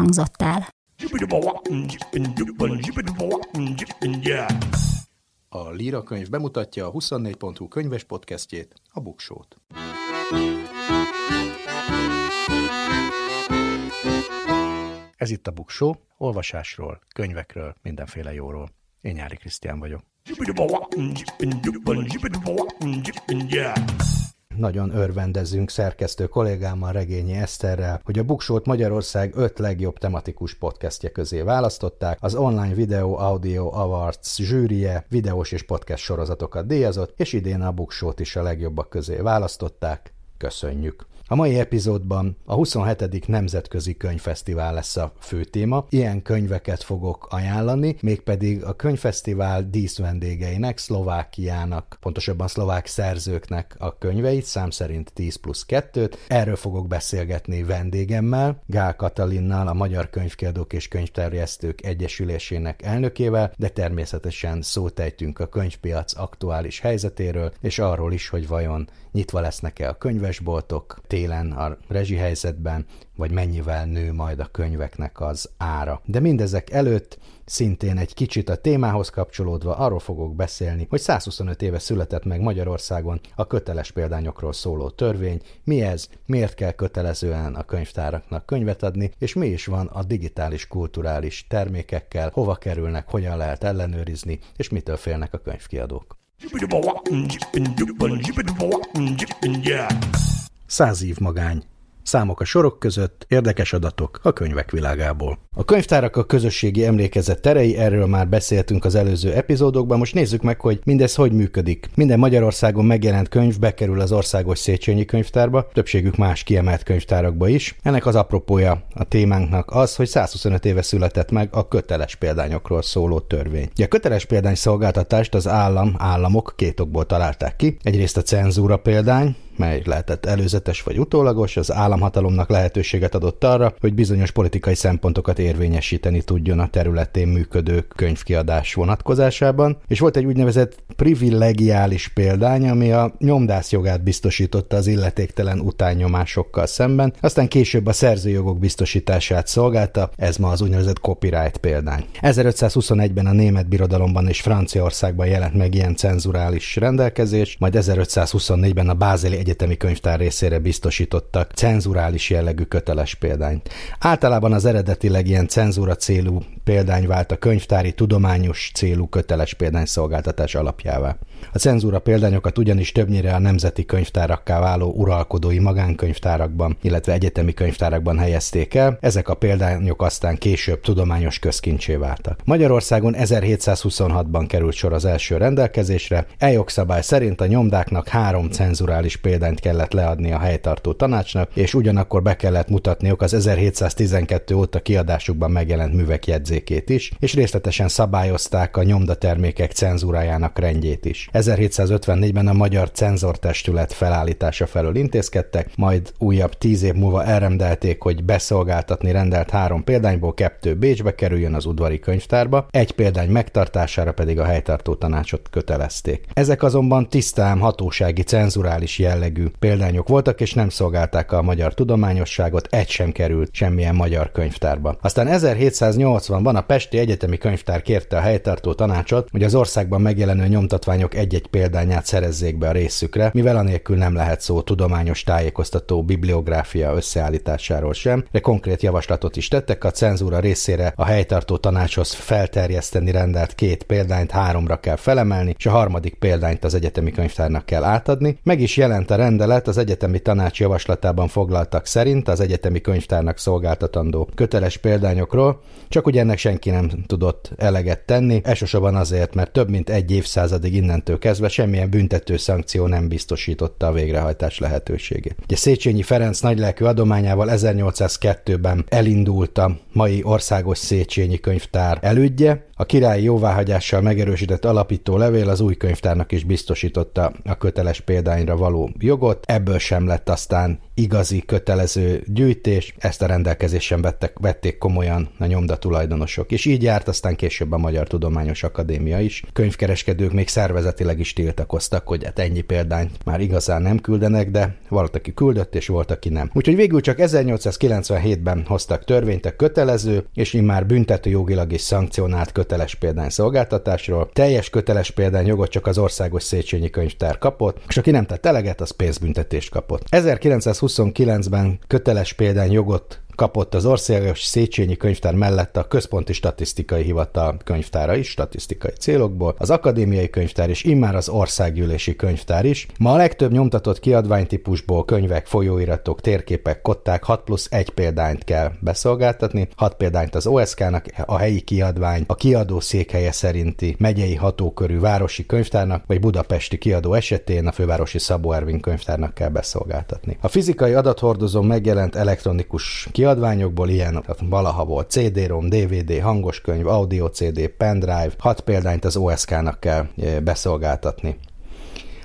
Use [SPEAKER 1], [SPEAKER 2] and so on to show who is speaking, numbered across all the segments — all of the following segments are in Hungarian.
[SPEAKER 1] hangzott el.
[SPEAKER 2] A Líra könyv bemutatja a 24.hu könyves podcastjét, a Buksót. Ez itt a Buksó, olvasásról, könyvekről, mindenféle jóról. Én Nyári Krisztián vagyok. Nagyon örvendezünk szerkesztő kollégámmal, Regényi Eszterrel, hogy a Buksót Magyarország öt legjobb tematikus podcastje közé választották. Az Online Video Audio Awards zsűrie videós és podcast sorozatokat díjazott, és idén a Buksót is a legjobbak közé választották. Köszönjük! A mai epizódban a 27. Nemzetközi Könyvfesztivál lesz a fő téma. Ilyen könyveket fogok ajánlani, mégpedig a könyvfesztivál díszvendégeinek, Szlovákiának, pontosabban szlovák szerzőknek a könyveit, szám szerint 10 plusz 2-t. Erről fogok beszélgetni vendégemmel, Gál Katalinnal, a Magyar Könyvkiadók és Könyvterjesztők Egyesülésének elnökével, de természetesen szótejtünk a könyvpiac aktuális helyzetéről, és arról is, hogy vajon nyitva lesznek-e a könyvesboltok télen a rezsihelyzetben, vagy mennyivel nő majd a könyveknek az ára. De mindezek előtt szintén egy kicsit a témához kapcsolódva arról fogok beszélni, hogy 125 éve született meg Magyarországon a köteles példányokról szóló törvény, mi ez, miért kell kötelezően a könyvtáraknak könyvet adni, és mi is van a digitális kulturális termékekkel, hova kerülnek, hogyan lehet ellenőrizni, és mitől félnek a könyvkiadók. Száz év magány. Számok a sorok között, érdekes adatok a könyvek világából. A könyvtárak a közösségi emlékezet terei, erről már beszéltünk az előző epizódokban, most nézzük meg, hogy mindez hogy működik. Minden Magyarországon megjelent könyv bekerül az Országos Széchenyi könyvtárba, többségük más kiemelt könyvtárakba is. Ennek az apropója a témánknak az, hogy 125 éve született meg a köteles példányokról szóló törvény. A köteles példány szolgáltatást az állam, államok két okból találták ki. Egyrészt a cenzúra példány, mely lehetett előzetes vagy utólagos, az államhatalomnak lehetőséget adott arra, hogy bizonyos politikai szempontokat érvényesíteni tudjon a területén működő könyvkiadás vonatkozásában, és volt egy úgynevezett privilegiális példány, ami a nyomdász jogát biztosította az illetéktelen utányomásokkal szemben, aztán később a szerzőjogok biztosítását szolgálta, ez ma az úgynevezett copyright példány. 1521-ben a német birodalomban és Franciaországban jelent meg ilyen cenzurális rendelkezés, majd 1524-ben a Bázeli Egyetemi Könyvtár részére biztosítottak cenzurális jellegű köteles példányt. Általában az eredetileg ilyen cenzúra célú példány vált a könyvtári tudományos célú köteles példányszolgáltatás alapjává. A cenzúra példányokat ugyanis többnyire a nemzeti könyvtárakká váló uralkodói magánkönyvtárakban, illetve egyetemi könyvtárakban helyezték el, ezek a példányok aztán később tudományos közkincsé váltak. Magyarországon 1726-ban került sor az első rendelkezésre, e jogszabály szerint a nyomdáknak három cenzurális példányt kellett leadni a helytartó tanácsnak, és ugyanakkor be kellett mutatniuk az 1712 óta kiadásukban megjelent művek jegyzékét is, és részletesen szabályozták a nyomdatermékek cenzúrájának rendjét is. 1754-ben a Magyar Cenzortestület felállítása felől intézkedtek, majd újabb tíz év múlva elrendelték, hogy beszolgáltatni rendelt három példányból kettő Bécsbe kerüljön az udvari könyvtárba, egy példány megtartására pedig a helytartó tanácsot kötelezték. Ezek azonban tisztán hatósági cenzurális jellegű példányok voltak, és nem szolgálták a magyar tudományosságot, egy sem került semmilyen magyar könyvtárba. Aztán 1780-ban a Pesti Egyetemi Könyvtár kérte a helytartó tanácsot, hogy az országban megjelenő nyomtatványok egy-egy példányát szerezzék be a részükre, mivel anélkül nem lehet szó tudományos tájékoztató bibliográfia összeállításáról sem, de konkrét javaslatot is tettek a cenzúra részére a helytartó tanácshoz felterjeszteni rendelt két példányt háromra kell felemelni, és a harmadik példányt az egyetemi könyvtárnak kell átadni. Meg is jelent a rendelet az egyetemi tanács javaslatában foglaltak szerint az egyetemi könyvtárnak szolgáltatandó köteles példányokról, csak ugye ennek senki nem tudott eleget tenni, elsősorban azért, mert több mint egy évszázadig innentől kezdve semmilyen büntető szankció nem biztosította a végrehajtás lehetőségét. Ugye Széchenyi Ferenc nagylelkű adományával 1802-ben elindult a mai országos Széchenyi könyvtár elődje, a királyi jóváhagyással megerősített alapító levél az új könyvtárnak is biztosította a köteles példányra való jogot, ebből sem lett aztán igazi kötelező gyűjtés, ezt a rendelkezést sem vettek, vették komolyan a nyomda tulajdonosok, és így járt aztán később a Magyar Tudományos Akadémia is. Könyvkereskedők még szervezetileg is tiltakoztak, hogy hát ennyi példányt már igazán nem küldenek, de volt, aki küldött, és volt, aki nem. Úgyhogy végül csak 1897-ben hoztak törvényt a kötelező, és immár büntető jogilag is szankcionált köteles példány szolgáltatásról. Teljes köteles példány jogot csak az országos Széchenyi könyvtár kapott, és aki nem tett eleget, az pénzbüntetést kapott. 1929-ben köteles példány jogot kapott az Országos Széchenyi Könyvtár mellett a Központi Statisztikai Hivatal könyvtára is, statisztikai célokból, az Akadémiai Könyvtár és immár az Országgyűlési Könyvtár is. Ma a legtöbb nyomtatott kiadványtípusból könyvek, folyóiratok, térképek, kották 6 plusz 1 példányt kell beszolgáltatni, 6 példányt az OSK-nak, a helyi kiadvány, a kiadó székhelye szerinti megyei hatókörű városi könyvtárnak, vagy budapesti kiadó esetén a fővárosi Szabó Ervin könyvtárnak kell beszolgáltatni. A fizikai adathordozó megjelent elektronikus kiadvány kiadványokból ilyen, tehát valaha volt CD-ROM, DVD, hangoskönyv, audio CD, pendrive, hat példányt az OSK-nak kell e, beszolgáltatni.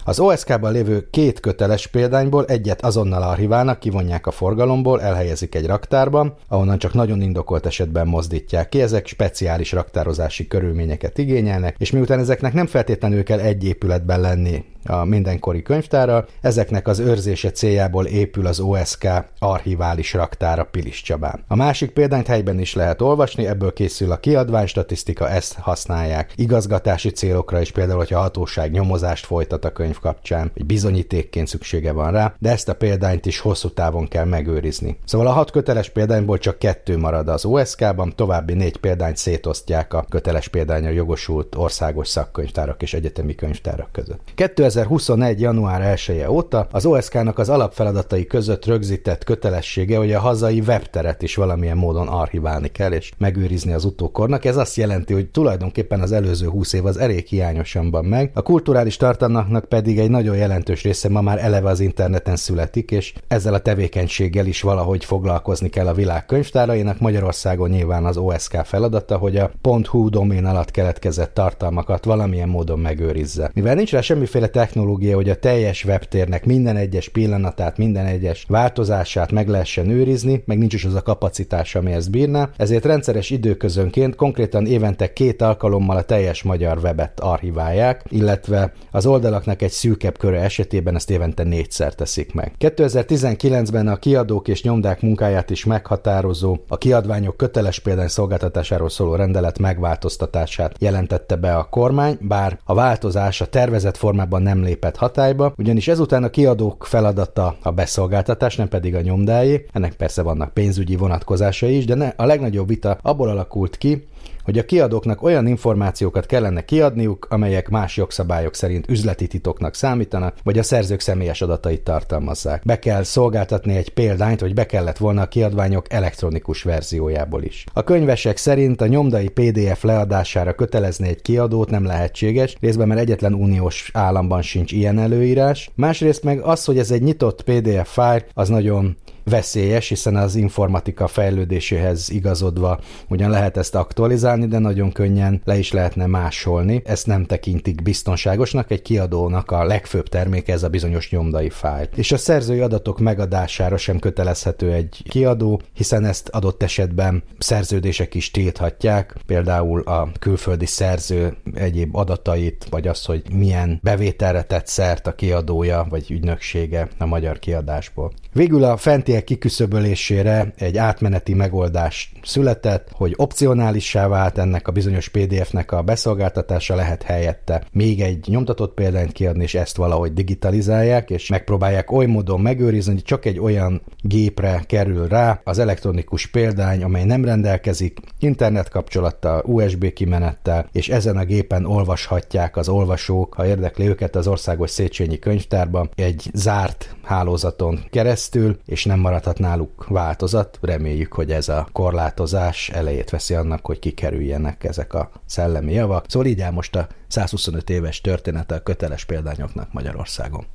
[SPEAKER 2] Az OSK-ban lévő két köteles példányból egyet azonnal archiválnak, kivonják a forgalomból, elhelyezik egy raktárban, ahonnan csak nagyon indokolt esetben mozdítják ki. Ezek speciális raktározási körülményeket igényelnek, és miután ezeknek nem feltétlenül kell egy épületben lenni a mindenkori könyvtárral. Ezeknek az őrzése céljából épül az OSK archivális raktára Pilis Csabán. A másik példányt helyben is lehet olvasni, ebből készül a kiadvány statisztika, ezt használják. Igazgatási célokra is például, hogyha a hatóság nyomozást folytat a könyv kapcsán, hogy bizonyítékként szüksége van rá, de ezt a példányt is hosszú távon kell megőrizni. Szóval a hat köteles példányból csak kettő marad az OSK-ban, további négy példányt szétosztják a köteles példányra jogosult országos szakkönyvtárak és egyetemi könyvtárak között. 2021. január 1 -e óta az OSK-nak az alapfeladatai között rögzített kötelessége, hogy a hazai webteret is valamilyen módon archiválni kell és megőrizni az utókornak. Ez azt jelenti, hogy tulajdonképpen az előző 20 év az elég hiányosan van meg. A kulturális tartalmaknak pedig egy nagyon jelentős része ma már eleve az interneten születik, és ezzel a tevékenységgel is valahogy foglalkozni kell a világ könyvtárainak. Magyarországon nyilván az OSK feladata, hogy a .hu domén alatt keletkezett tartalmakat valamilyen módon megőrizze. Mivel nincs rá semmiféle technológia, hogy a teljes webtérnek minden egyes pillanatát, minden egyes változását meg lehessen őrizni, meg nincs is az a kapacitás, ami ezt bírná, ezért rendszeres időközönként, konkrétan évente két alkalommal a teljes magyar webet archiválják, illetve az oldalaknak egy szűkebb köre esetében ezt évente négyszer teszik meg. 2019-ben a kiadók és nyomdák munkáját is meghatározó, a kiadványok köteles példány szolgáltatásáról szóló rendelet megváltoztatását jelentette be a kormány, bár a változás a tervezett formában nem nem lépett hatályba, ugyanis ezután a kiadók feladata a beszolgáltatás, nem pedig a nyomdáé. Ennek persze vannak pénzügyi vonatkozásai is, de ne, a legnagyobb vita abból alakult ki, hogy a kiadóknak olyan információkat kellene kiadniuk, amelyek más jogszabályok szerint üzleti titoknak számítanak, vagy a szerzők személyes adatait tartalmazzák. Be kell szolgáltatni egy példányt, vagy be kellett volna a kiadványok elektronikus verziójából is. A könyvesek szerint a nyomdai PDF leadására kötelezni egy kiadót nem lehetséges, részben mert egyetlen uniós államban sincs ilyen előírás, másrészt meg az, hogy ez egy nyitott PDF fájl, az nagyon veszélyes, hiszen az informatika fejlődéséhez igazodva ugyan lehet ezt aktualizálni, de nagyon könnyen le is lehetne másolni. Ezt nem tekintik biztonságosnak, egy kiadónak a legfőbb terméke ez a bizonyos nyomdai fájl. És a szerzői adatok megadására sem kötelezhető egy kiadó, hiszen ezt adott esetben szerződések is tilthatják, például a külföldi szerző egyéb adatait, vagy az, hogy milyen bevételre tett szert a kiadója, vagy ügynöksége a magyar kiadásból. Végül a fenti veszélyek kiküszöbölésére egy átmeneti megoldás született, hogy opcionálissá vált ennek a bizonyos PDF-nek a beszolgáltatása lehet helyette még egy nyomtatott példányt kiadni, és ezt valahogy digitalizálják, és megpróbálják oly módon megőrizni, hogy csak egy olyan gépre kerül rá az elektronikus példány, amely nem rendelkezik internetkapcsolattal, USB kimenettel, és ezen a gépen olvashatják az olvasók, ha érdekli őket az Országos Széchenyi Könyvtárba egy zárt hálózaton keresztül, és nem maradhat náluk változat. Reméljük, hogy ez a korlátozás elejét veszi annak, hogy kikerüljenek ezek a szellemi javak. Szóval így áll most a 125 éves története a köteles példányoknak Magyarországon.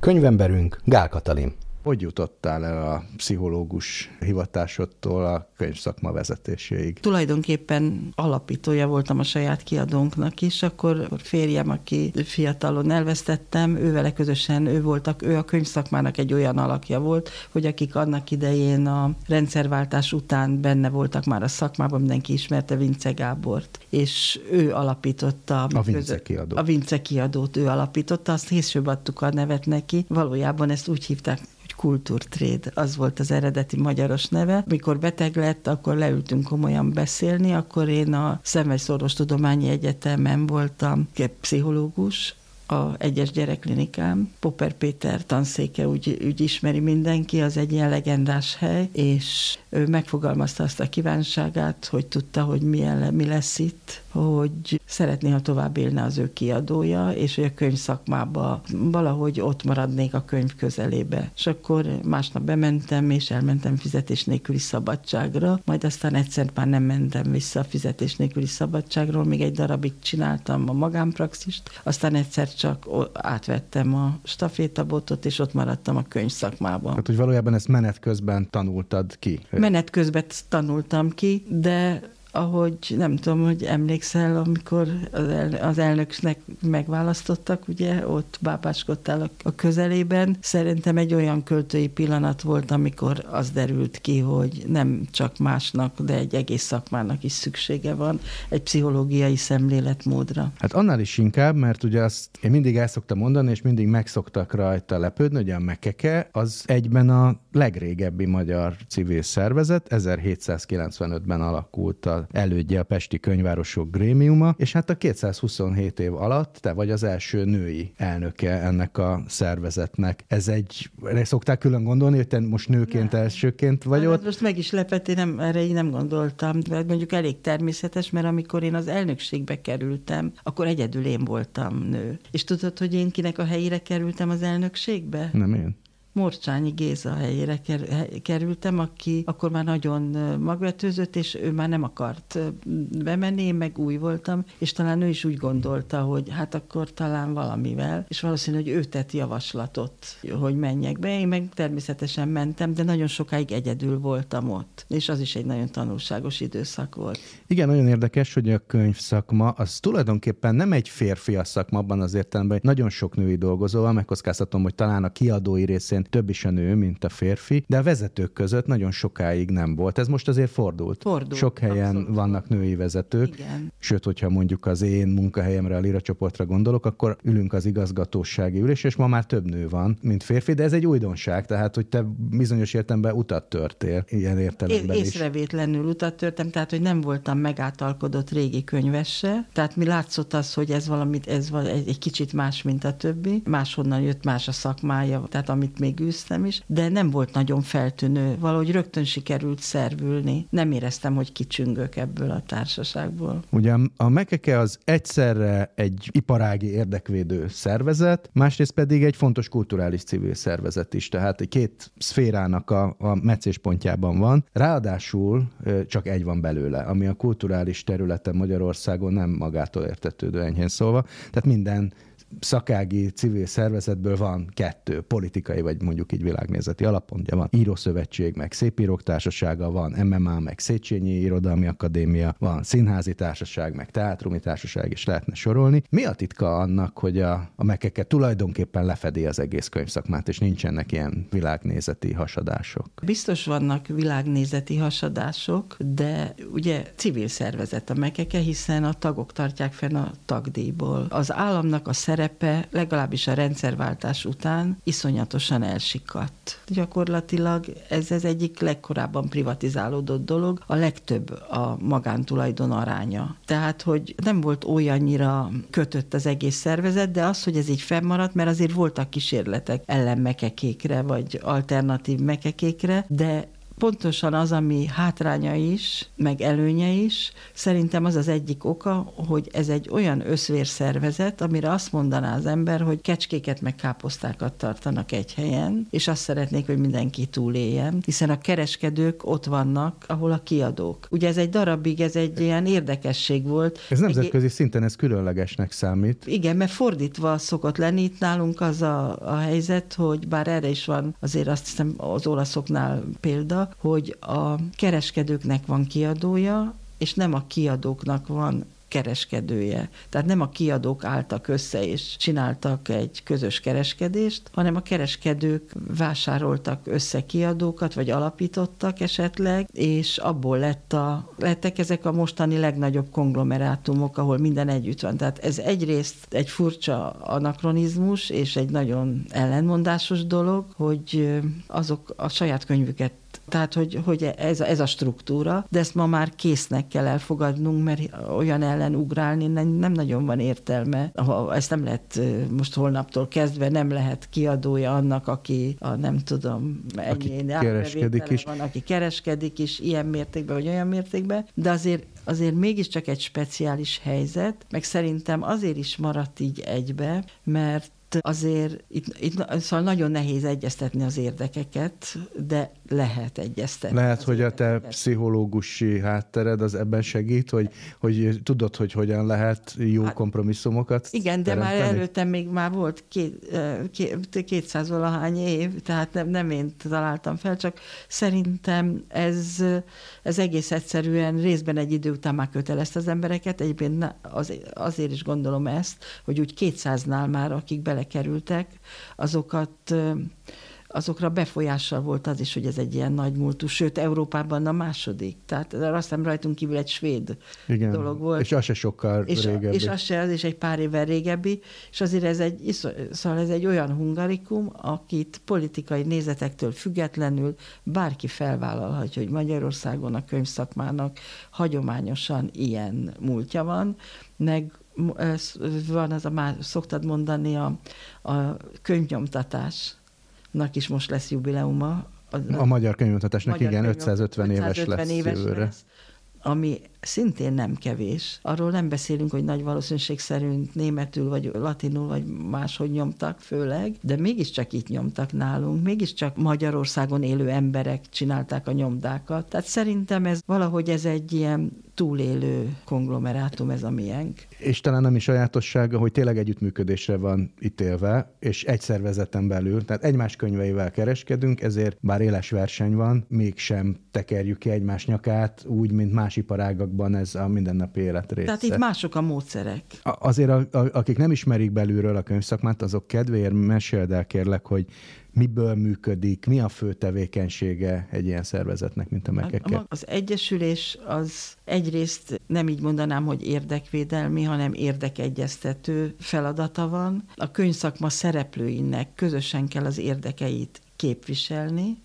[SPEAKER 2] Könyvemberünk Gál Katalin. Hogy jutottál el a pszichológus hivatásodtól a könyvszakma vezetéséig?
[SPEAKER 3] Tulajdonképpen alapítója voltam a saját kiadónknak is, akkor férjem, aki fiatalon elvesztettem, ő vele közösen, ő voltak, ő a könyvszakmának egy olyan alakja volt, hogy akik annak idején a rendszerváltás után benne voltak már a szakmában, mindenki ismerte Vince Gábort, és ő alapította
[SPEAKER 2] a Vince kiadót.
[SPEAKER 3] A Vince kiadót ő alapította, azt később adtuk a nevet neki. Valójában ezt úgy hívták Kultúrtréd, az volt az eredeti magyaros neve. Mikor beteg lett, akkor leültünk komolyan beszélni, akkor én a Szemmelys Tudományi Egyetemen voltam pszichológus, a egyes gyerekklinikám. Popper Péter tanszéke úgy, úgy ismeri mindenki, az egy ilyen legendás hely, és ő megfogalmazta azt a kívánságát, hogy tudta, hogy milyen, mi lesz itt, hogy szeretné, ha tovább élne az ő kiadója, és hogy a könyv szakmába valahogy ott maradnék a könyv közelébe. És akkor másnap bementem, és elmentem fizetés nélküli szabadságra, majd aztán egyszer már nem mentem vissza a fizetés nélküli szabadságról, még egy darabig csináltam a magánpraxist, aztán egyszer csak átvettem a stafétabotot, és ott maradtam a könyv szakmában.
[SPEAKER 2] Hát, hogy valójában ezt menet közben tanultad ki?
[SPEAKER 3] Menet közben tanultam ki, de ahogy nem tudom, hogy emlékszel, amikor az, el, az megválasztottak, ugye, ott bábáskodtál a, a közelében. Szerintem egy olyan költői pillanat volt, amikor az derült ki, hogy nem csak másnak, de egy egész szakmának is szüksége van egy pszichológiai szemléletmódra.
[SPEAKER 2] Hát annál is inkább, mert ugye azt én mindig el szoktam mondani, és mindig megszoktak rajta lepődni, hogy a Mekeke az egyben a legrégebbi magyar civil szervezet, 1795-ben alakult a elődje a Pesti Könyvárosok Grémiuma, és hát a 227 év alatt te vagy az első női elnöke ennek a szervezetnek. Ez egy, erre szokták külön gondolni, hogy te most nőként nem. elsőként vagy hát, ott?
[SPEAKER 3] Most meg is lepett, én nem, erre én nem gondoltam, de mondjuk elég természetes, mert amikor én az elnökségbe kerültem, akkor egyedül én voltam nő. És tudod, hogy én kinek a helyére kerültem az elnökségbe?
[SPEAKER 2] Nem én.
[SPEAKER 3] Morcsányi Géza helyére kerültem, aki akkor már nagyon magvetőzött, és ő már nem akart bemenni, én meg új voltam, és talán ő is úgy gondolta, hogy hát akkor talán valamivel, és valószínű, hogy ő tett javaslatot, hogy menjek be. Én meg természetesen mentem, de nagyon sokáig egyedül voltam ott, és az is egy nagyon tanulságos időszak volt.
[SPEAKER 2] Igen, nagyon érdekes, hogy a könyvszakma az tulajdonképpen nem egy férfi szakma abban az értelemben, hogy nagyon sok női dolgozóval, megkockáztatom, hogy talán a kiadói részén egyébként több is a nő, mint a férfi, de a vezetők között nagyon sokáig nem volt. Ez most azért fordult.
[SPEAKER 3] Fordult.
[SPEAKER 2] Sok helyen abszolút. vannak női vezetők.
[SPEAKER 3] Igen.
[SPEAKER 2] Sőt, hogyha mondjuk az én munkahelyemre, a Lira csoportra gondolok, akkor ülünk az igazgatósági ülés, és ma már több nő van, mint férfi, de ez egy újdonság, tehát hogy te bizonyos értelemben utat törtél, ilyen értelemben
[SPEAKER 3] is. Észrevétlenül utat törtem, tehát hogy nem voltam megátalkodott régi könyvesse, tehát mi látszott az, hogy ez valamit, ez egy, egy kicsit más, mint a többi, máshonnan jött más a szakmája, tehát amit még még űztem is, de nem volt nagyon feltűnő. Valahogy rögtön sikerült szervülni. Nem éreztem, hogy kicsüngök ebből a társaságból.
[SPEAKER 2] Ugye a Mekeke az egyszerre egy iparági érdekvédő szervezet, másrészt pedig egy fontos kulturális civil szervezet is, tehát egy két szférának a, a meccéspontjában van. Ráadásul csak egy van belőle, ami a kulturális területen Magyarországon nem magától értetődő enyhén szólva. Tehát minden szakági civil szervezetből van kettő, politikai vagy mondjuk így világnézeti alapon. Ugye van Írószövetség, meg Szépírók Társasága, van MMA, meg Széchenyi Irodalmi Akadémia, van Színházi Társaság, meg Teátrumi Társaság is lehetne sorolni. Mi a titka annak, hogy a, a mekeke tulajdonképpen lefedi az egész könyvszakmát, és nincsenek ilyen világnézeti hasadások?
[SPEAKER 3] Biztos vannak világnézeti hasadások, de ugye civil szervezet a mekeke, hiszen a tagok tartják fenn a tagdíjból. Az államnak a szerep szerepe legalábbis a rendszerváltás után iszonyatosan elsikadt. Gyakorlatilag ez az egyik legkorábban privatizálódott dolog, a legtöbb a magántulajdon aránya. Tehát, hogy nem volt olyannyira kötött az egész szervezet, de az, hogy ez így fennmaradt, mert azért voltak kísérletek ellenmekekékre, vagy alternatív mekekékre, de pontosan az, ami hátránya is, meg előnye is, szerintem az az egyik oka, hogy ez egy olyan összvérszervezet, amire azt mondaná az ember, hogy kecskéket meg káposztákat tartanak egy helyen, és azt szeretnék, hogy mindenki túléljen, hiszen a kereskedők ott vannak, ahol a kiadók. Ugye ez egy darabig, ez egy ilyen érdekesség volt.
[SPEAKER 2] Ez nemzetközi egy... szinten ez különlegesnek számít.
[SPEAKER 3] Igen, mert fordítva szokott lenni, itt nálunk az a, a helyzet, hogy bár erre is van azért azt hiszem az olaszoknál példa, hogy a kereskedőknek van kiadója, és nem a kiadóknak van kereskedője. Tehát nem a kiadók álltak össze és csináltak egy közös kereskedést, hanem a kereskedők vásároltak össze kiadókat, vagy alapítottak esetleg, és abból lett a, lettek ezek a mostani legnagyobb konglomerátumok, ahol minden együtt van. Tehát ez egyrészt egy furcsa anakronizmus, és egy nagyon ellenmondásos dolog, hogy azok a saját könyvüket tehát, hogy, hogy ez, ez a struktúra, de ezt ma már késznek kell elfogadnunk, mert olyan ellen ugrálni nem, nem nagyon van értelme. Ezt nem lehet most holnaptól kezdve, nem lehet kiadója annak, aki a nem tudom,
[SPEAKER 2] ennyi kereskedik is.
[SPEAKER 3] Van, aki kereskedik is ilyen mértékben, vagy olyan mértékben, de azért azért mégiscsak egy speciális helyzet, meg szerintem azért is maradt így egybe, mert azért itt, itt szóval nagyon nehéz egyeztetni az érdekeket, de lehet egyeztetni.
[SPEAKER 2] Lehet, hogy a te pszichológusi háttered az ebben segít, hogy, hogy tudod, hogy hogyan lehet jó hát, kompromisszumokat
[SPEAKER 3] Igen, de teremteni? már előttem még már volt két, két, 200 valahány év, tehát nem, nem én találtam fel, csak szerintem ez, ez egész egyszerűen részben egy idő után már kötelezte az embereket, egyébként az, azért is gondolom ezt, hogy úgy 200-nál már, akik bele belekerültek, azokat azokra befolyással volt az is, hogy ez egy ilyen nagy múltú, sőt, Európában a második. Tehát azt hiszem rajtunk kívül egy svéd Igen. dolog volt.
[SPEAKER 2] És az se sokkal
[SPEAKER 3] és,
[SPEAKER 2] régebbi.
[SPEAKER 3] És az se, az is egy pár évvel régebbi, és azért ez egy, szóval ez egy olyan hungarikum, akit politikai nézetektől függetlenül bárki felvállalhatja, hogy Magyarországon a könyvszakmának hagyományosan ilyen múltja van, meg van az a már szoktad mondani a, a könyvnyomtatásnak is most lesz jubileuma.
[SPEAKER 2] A, a magyar könyvnyomtatásnak magyar igen, 550, 550 éves lesz éves jövőre. Lesz,
[SPEAKER 3] ami szintén nem kevés. Arról nem beszélünk, hogy nagy valószínűség szerint németül, vagy latinul, vagy máshogy nyomtak főleg, de mégiscsak itt nyomtak nálunk, mégiscsak Magyarországon élő emberek csinálták a nyomdákat. Tehát szerintem ez valahogy ez egy ilyen túlélő konglomerátum ez a miénk.
[SPEAKER 2] És talán is sajátossága, hogy tényleg együttműködésre van ítélve, és egy szervezeten belül, tehát egymás könyveivel kereskedünk, ezért bár éles verseny van, mégsem tekerjük ki egymás nyakát, úgy, mint más iparágakban ez a mindennapi élet része.
[SPEAKER 3] Tehát itt mások a módszerek.
[SPEAKER 2] A, azért, a, a, akik nem ismerik belülről a könyvszakmát, azok kedvéért meséld el kérlek, hogy miből működik, mi a fő tevékenysége egy ilyen szervezetnek, mint a?
[SPEAKER 3] Hát az egyesülés az egyrészt nem így mondanám, hogy érdekvédelmi, hanem érdekegyeztető feladata van. A könyvszakma szereplőinek közösen kell az érdekeit képviselni,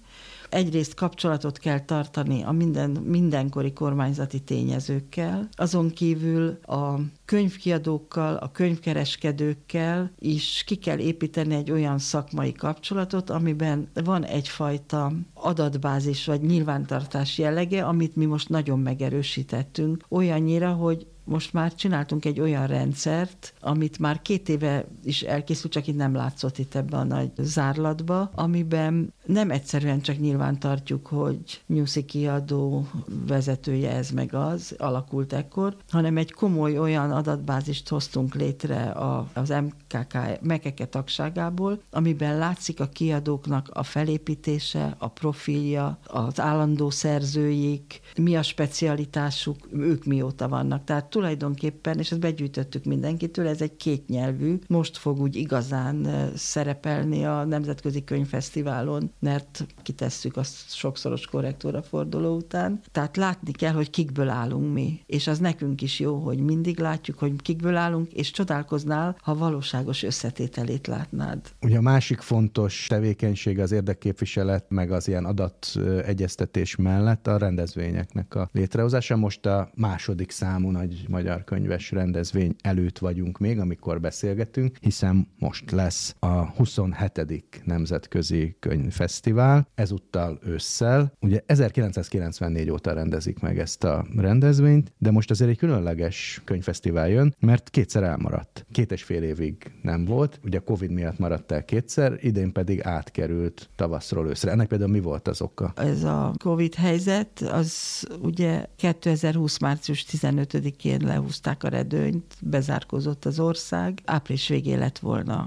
[SPEAKER 3] egyrészt kapcsolatot kell tartani a minden, mindenkori kormányzati tényezőkkel, azon kívül a könyvkiadókkal, a könyvkereskedőkkel is ki kell építeni egy olyan szakmai kapcsolatot, amiben van egyfajta adatbázis vagy nyilvántartás jellege, amit mi most nagyon megerősítettünk, olyannyira, hogy most már csináltunk egy olyan rendszert, amit már két éve is elkészült, csak itt nem látszott itt ebben a nagy zárlatba, amiben nem egyszerűen csak nyilván tartjuk, hogy Newsy kiadó vezetője ez meg az, alakult ekkor, hanem egy komoly olyan adatbázist hoztunk létre a, az MKK mekeke tagságából, amiben látszik a kiadóknak a felépítése, a profilja, az állandó szerzőik, mi a specialitásuk, ők mióta vannak. Tehát tulajdonképpen, és ezt begyűjtöttük mindenkitől, ez egy kétnyelvű, most fog úgy igazán szerepelni a Nemzetközi Könyvfesztiválon, mert kitesszük azt sokszoros korrektúra forduló után. Tehát látni kell, hogy kikből állunk mi, és az nekünk is jó, hogy mindig látjuk, hogy kikből állunk, és csodálkoznál, ha valóságos összetételét látnád.
[SPEAKER 2] Ugye a másik fontos tevékenység az érdekképviselet, meg az ilyen adategyeztetés mellett a rendezvényeknek a létrehozása. Most a második számú nagy magyar könyves rendezvény előtt vagyunk még, amikor beszélgetünk, hiszen most lesz a 27. Nemzetközi Könyvfesztivál, ezúttal ősszel. Ugye 1994 óta rendezik meg ezt a rendezvényt, de most azért egy különleges könyvfesztivál jön, mert kétszer elmaradt. Két és fél évig nem volt, ugye Covid miatt maradt el kétszer, idén pedig átkerült tavaszról őszre. Ennek például mi volt az oka?
[SPEAKER 3] Ez a Covid helyzet, az ugye 2020. március 15-én lehúzták a redőnyt, bezárkozott az ország, április végé lett volna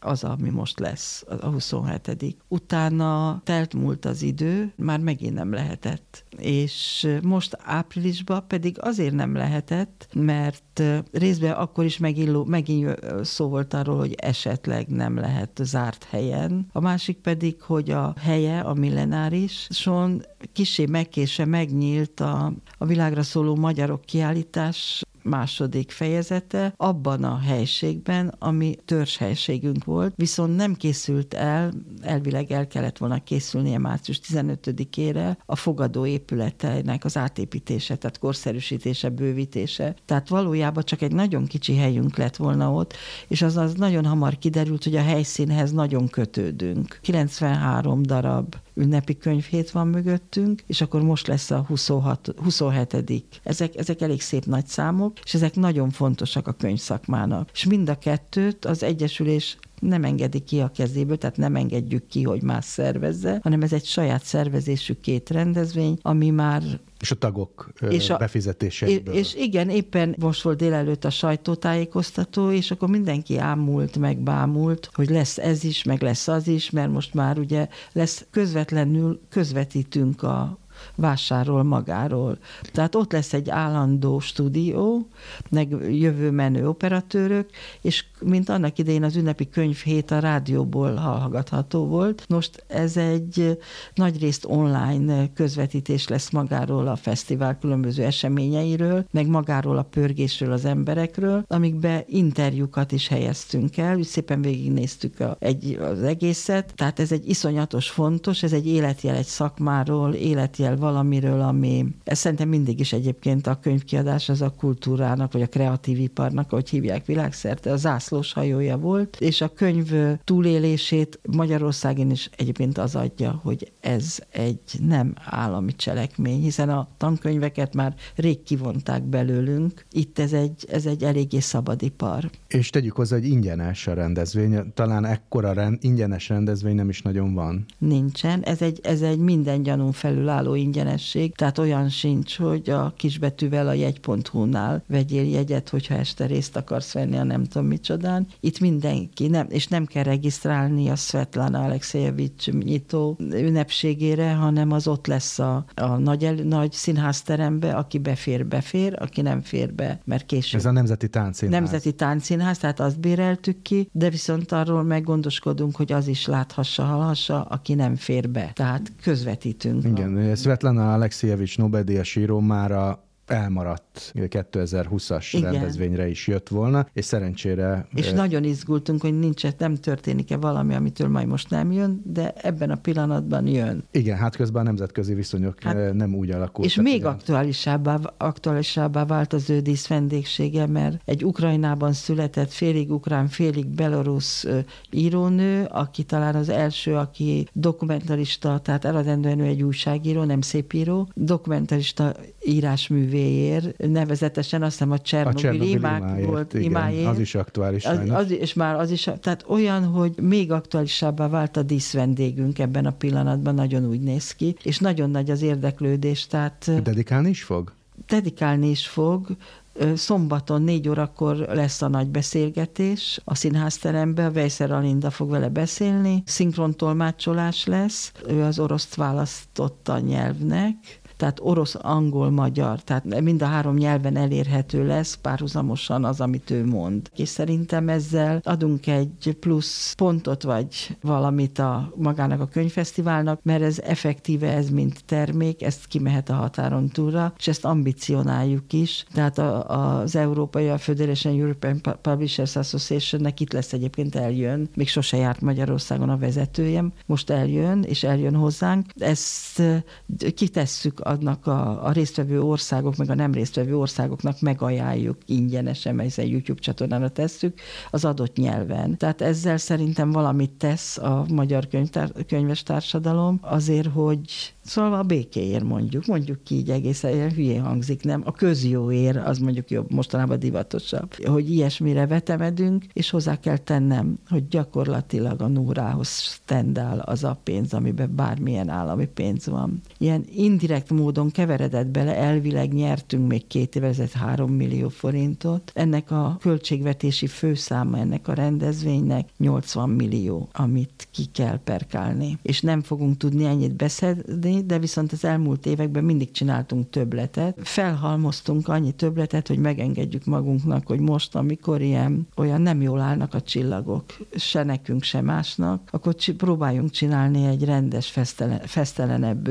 [SPEAKER 3] az, ami most lesz, a 27 Utána telt múlt az idő, már megint nem lehetett. És most áprilisban pedig azért nem lehetett, mert részben akkor is megint, megint szó volt arról, hogy esetleg nem lehet zárt helyen. A másik pedig, hogy a helye, a millenáris, son kisé megkése megnyílt a, a világra szóló magyarok kiállítás második fejezete abban a helységben, ami helységünk volt, viszont nem készült el, elvileg el kellett volna készülnie március 15-ére a fogadó épületeinek az átépítése, tehát korszerűsítése, bővítése. Tehát valójában csak egy nagyon kicsi helyünk lett volna ott, és az az nagyon hamar kiderült, hogy a helyszínhez nagyon kötődünk. 93 darab ünnepi könyvhét van mögöttünk, és akkor most lesz a 26, 27 ezek, ezek elég szép nagy számok, és ezek nagyon fontosak a könyvszakmának. És mind a kettőt az Egyesülés nem engedi ki a kezéből, tehát nem engedjük ki, hogy más szervezze, hanem ez egy saját szervezésű két rendezvény, ami már
[SPEAKER 2] és a tagok és a, befizetéseiből.
[SPEAKER 3] És igen, éppen most volt délelőtt a sajtótájékoztató, és akkor mindenki ámult, meg bámult, hogy lesz ez is, meg lesz az is, mert most már ugye lesz közvetlenül közvetítünk a vásárol magáról. Tehát ott lesz egy állandó stúdió, meg jövő menő operatőrök, és mint annak idején az ünnepi könyvhét a rádióból hallgatható volt. Most ez egy nagyrészt online közvetítés lesz magáról a fesztivál különböző eseményeiről, meg magáról a pörgésről az emberekről, amikbe interjúkat is helyeztünk el, úgy szépen végignéztük a, egy, az egészet, tehát ez egy iszonyatos fontos, ez egy életjel egy szakmáról, életjel valamiről, ami, ez szerintem mindig is egyébként a könyvkiadás az a kultúrának, vagy a kreatív iparnak, ahogy hívják világszerte, a zászlós hajója volt, és a könyv túlélését Magyarországon is egyébként az adja, hogy ez egy nem állami cselekmény, hiszen a tankönyveket már rég kivonták belőlünk, itt ez egy, ez egy eléggé szabadipar.
[SPEAKER 2] És tegyük hozzá, hogy ingyenes a rendezvény, talán ekkora rend, ingyenes rendezvény nem is nagyon van.
[SPEAKER 3] Nincsen, ez egy, ez egy minden gyanún felülálló ingyenesség, tehát olyan sincs, hogy a kisbetűvel a jegy.hu-nál vegyél jegyet, hogyha este részt akarsz venni a nem tudom micsodán. Itt mindenki, nem, és nem kell regisztrálni a Svetlana Alexejevics nyitó ünnepségére, hanem az ott lesz a, a nagy, el, nagy színházterembe, aki befér, befér, aki nem fér be, mert később.
[SPEAKER 2] Ez a Nemzeti Táncszínház.
[SPEAKER 3] Nemzeti Táncszínház, tehát azt béreltük ki, de viszont arról meggondoskodunk, hogy az is láthassa, hallhassa, aki nem fér be. Tehát közvetítünk.
[SPEAKER 2] Igen, a... Svetlana Alexievics Nobel-díjas már a elmaradt 2020-as Igen. rendezvényre is jött volna, és szerencsére...
[SPEAKER 3] És e... nagyon izgultunk, hogy nincs, nem történik-e valami, amitől majd most nem jön, de ebben a pillanatban jön.
[SPEAKER 2] Igen, hát közben a nemzetközi viszonyok hát, nem úgy alakultak.
[SPEAKER 3] És még aktuálisabbá, aktuálisabbá vált az ő dísz vendégsége, mert egy Ukrajnában született félig ukrán, félig belorusz írónő, aki talán az első, aki dokumentarista, tehát eredendően ő egy újságíró, nem szépíró, dokumentarista írásművé imájéért, nevezetesen azt hiszem a Csernobili imák volt
[SPEAKER 2] igen, imájéért. Az is aktuális
[SPEAKER 3] az, az, és már az is, tehát olyan, hogy még aktuálisabbá vált a díszvendégünk ebben a pillanatban, nagyon úgy néz ki, és nagyon nagy az érdeklődés, tehát...
[SPEAKER 2] Dedikálni is fog?
[SPEAKER 3] Dedikálni is fog, Szombaton négy órakor lesz a nagy beszélgetés a színházteremben, Vejszer Alinda fog vele beszélni, szinkrontolmácsolás lesz, ő az oroszt választotta nyelvnek, tehát orosz, angol, magyar, tehát mind a három nyelven elérhető lesz párhuzamosan az, amit ő mond. És szerintem ezzel adunk egy plusz pontot, vagy valamit a magának a könyvfesztiválnak, mert ez effektíve ez, mint termék, ezt kimehet a határon túlra, és ezt ambicionáljuk is. Tehát a, az Európai, a Federation European Publishers Association-nek itt lesz egyébként eljön, még sose járt Magyarországon a vezetőjem, most eljön, és eljön hozzánk. Ezt kitesszük adnak a, a résztvevő országok, meg a nem résztvevő országoknak megajánljuk ingyenesen, mert egy YouTube csatornára tesszük, az adott nyelven. Tehát ezzel szerintem valamit tesz a magyar könyvtár, könyves társadalom azért, hogy Szóval a békéért mondjuk, mondjuk ki így egészen hülyén hangzik, nem? A közjóért az mondjuk jobb, mostanában divatosabb. Hogy ilyesmire vetemedünk, és hozzá kell tennem, hogy gyakorlatilag a núrához tendál az a pénz, amiben bármilyen állami pénz van. Ilyen indirekt módon keveredett bele, elvileg nyertünk még két évezet három millió forintot. Ennek a költségvetési főszáma ennek a rendezvénynek 80 millió, amit ki kell perkálni. És nem fogunk tudni ennyit beszedni, de viszont az elmúlt években mindig csináltunk többletet. Felhalmoztunk annyi többletet, hogy megengedjük magunknak, hogy most, amikor ilyen olyan nem jól állnak a csillagok, se nekünk, se másnak, akkor próbáljunk csinálni egy rendes, fesztelen, fesztelenebb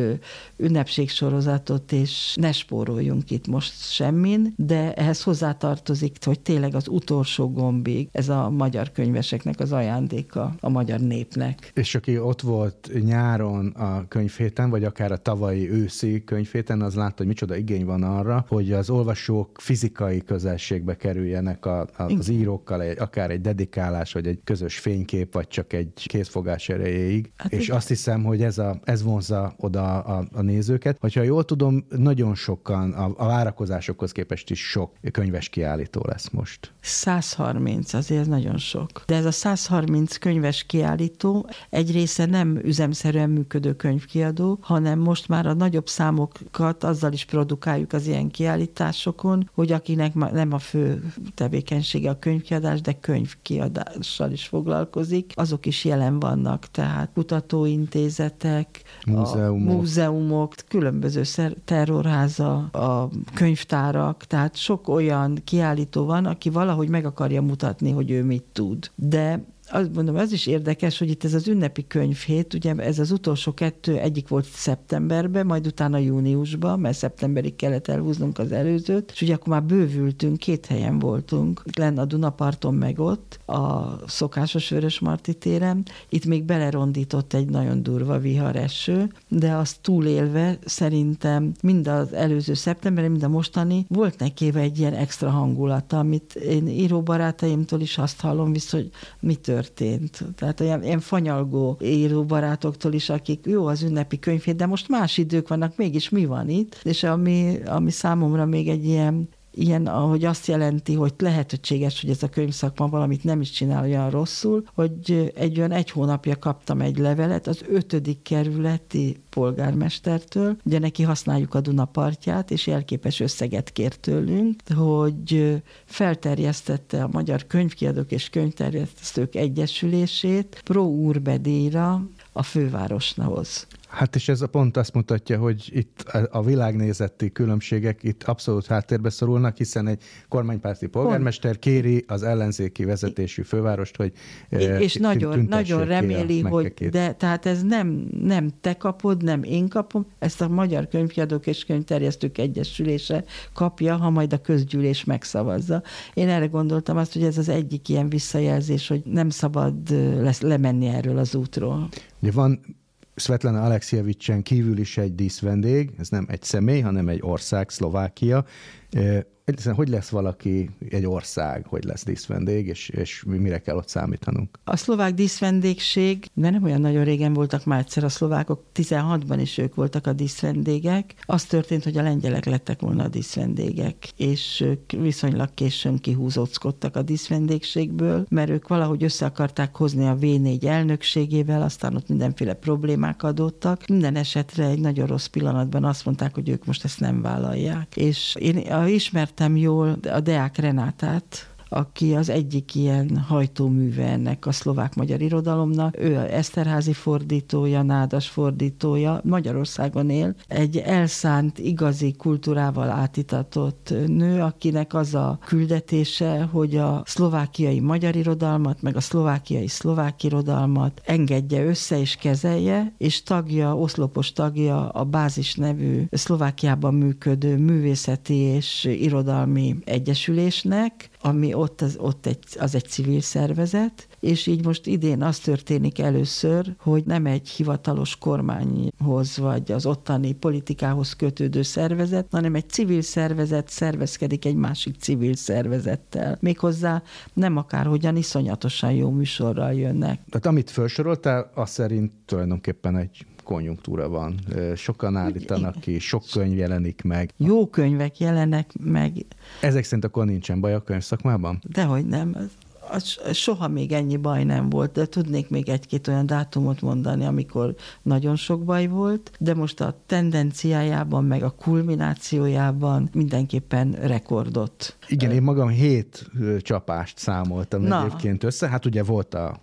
[SPEAKER 3] ünnepségsorozatot, és ne spóroljunk itt most semmin, de ehhez hozzátartozik, hogy tényleg az utolsó gombig ez a magyar könyveseknek az ajándéka a magyar népnek.
[SPEAKER 2] És aki ott volt nyáron a könyvhéten, vagy akár a tavalyi őszi könyvhéten, az látta, hogy micsoda igény van arra, hogy az olvasók fizikai közelségbe kerüljenek a, a, az írókkal, egy, akár egy dedikálás, vagy egy közös fénykép, vagy csak egy kézfogás erejéig. Hát és igen. azt hiszem, hogy ez, a, ez vonzza oda a, a nézőket. Hogyha jól tudom, nagyon sokan, a, a várakozásokhoz képest is sok könyves kiállító lesz most.
[SPEAKER 3] 130, azért nagyon sok. De ez a 130 könyves kiállító egy része nem üzemszerűen működő könyvkiadó, hanem most már a nagyobb számokat azzal is produkáljuk az ilyen kiállításokon, hogy akinek nem a fő tevékenysége a könyvkiadás, de könyvkiadással is foglalkozik, azok is jelen vannak, tehát kutatóintézetek, múzeumok, múzeumok különböző terrorháza, a könyvtárak, tehát sok olyan kiállító van, aki valahogy meg akarja mutatni, hogy ő mit tud. De azt mondom, az is érdekes, hogy itt ez az ünnepi könyvhét, ugye ez az utolsó kettő, egyik volt szeptemberben, majd utána júniusban, mert szeptemberig kellett elhúznunk az előzőt, és ugye akkor már bővültünk, két helyen voltunk, lenn a Dunaparton meg ott, a szokásos Vörös Marti téren, itt még belerondított egy nagyon durva vihareső, de azt túlélve szerintem mind az előző szeptember, mind a mostani volt neki egy ilyen extra hangulata, amit én íróbarátaimtól is azt hallom vissza, hogy mi történt történt. Tehát olyan ilyen fanyalgó barátoktól is, akik jó az ünnepi könyvét, de most más idők vannak, mégis mi van itt? És ami, ami számomra még egy ilyen ilyen, ahogy azt jelenti, hogy lehetőséges, hogy ez a könyvszakma valamit nem is csinál olyan rosszul, hogy egy olyan egy hónapja kaptam egy levelet az ötödik kerületi polgármestertől, ugye neki használjuk a Duna partját, és jelképes összeget kért tőlünk, hogy felterjesztette a Magyar Könyvkiadók és Könyvterjesztők Egyesülését Pro Urbe díjra a fővárosnahoz.
[SPEAKER 2] Hát és ez a pont azt mutatja, hogy itt a világnézeti különbségek itt abszolút háttérbe szorulnak, hiszen egy kormánypárti polgármester kéri az ellenzéki vezetésű fővárost, hogy
[SPEAKER 3] És nagyon, nagyon reméli, hogy de tehát ez nem, nem te kapod, nem én kapom, ezt a Magyar Könyvkiadók és Könyvterjesztők Egyesülése kapja, ha majd a közgyűlés megszavazza. Én erre gondoltam azt, hogy ez az egyik ilyen visszajelzés, hogy nem szabad lesz lemenni erről az útról.
[SPEAKER 2] De van Svetlana Alexievicsen kívül is egy díszvendég, ez nem egy személy, hanem egy ország, Szlovákia, Egyszerűen, hogy lesz valaki egy ország, hogy lesz díszvendég, és, és mire kell ott számítanunk?
[SPEAKER 3] A szlovák díszvendégség, mert nem olyan nagyon régen voltak már egyszer a szlovákok, 16-ban is ők voltak a díszvendégek. Az történt, hogy a lengyelek lettek volna a díszvendégek, és ők viszonylag későn kihúzóckodtak a díszvendégségből, mert ők valahogy össze akarták hozni a V4 elnökségével, aztán ott mindenféle problémák adottak. Minden esetre egy nagyon rossz pillanatban azt mondták, hogy ők most ezt nem vállalják. És én ismertem jól a Deák Renátát, aki az egyik ilyen hajtóműve ennek a szlovák-magyar irodalomnak. Ő a Eszterházi fordítója, Nádas fordítója, Magyarországon él. Egy elszánt, igazi kultúrával átitatott nő, akinek az a küldetése, hogy a szlovákiai magyar irodalmat, meg a szlovákiai szlovák irodalmat engedje össze és kezelje, és tagja, oszlopos tagja a Bázis nevű Szlovákiában működő művészeti és irodalmi egyesülésnek, ami ott, az, ott egy, az egy civil szervezet, és így most idén az történik először, hogy nem egy hivatalos kormányhoz vagy az ottani politikához kötődő szervezet, hanem egy civil szervezet szervezkedik egy másik civil szervezettel. Méghozzá nem akárhogyan iszonyatosan jó műsorral jönnek.
[SPEAKER 2] Tehát amit felsoroltál, az szerint tulajdonképpen egy konjunktúra van. Sokan állítanak ki, sok könyv jelenik meg.
[SPEAKER 3] Jó könyvek jelenek meg.
[SPEAKER 2] Ezek szerint akkor nincsen baj a könyv szakmában?
[SPEAKER 3] Dehogy nem soha még ennyi baj nem volt, de tudnék még egy-két olyan dátumot mondani, amikor nagyon sok baj volt, de most a tendenciájában, meg a kulminációjában mindenképpen rekordot.
[SPEAKER 2] Igen, én magam hét csapást számoltam Na. egyébként össze. Hát ugye volt a,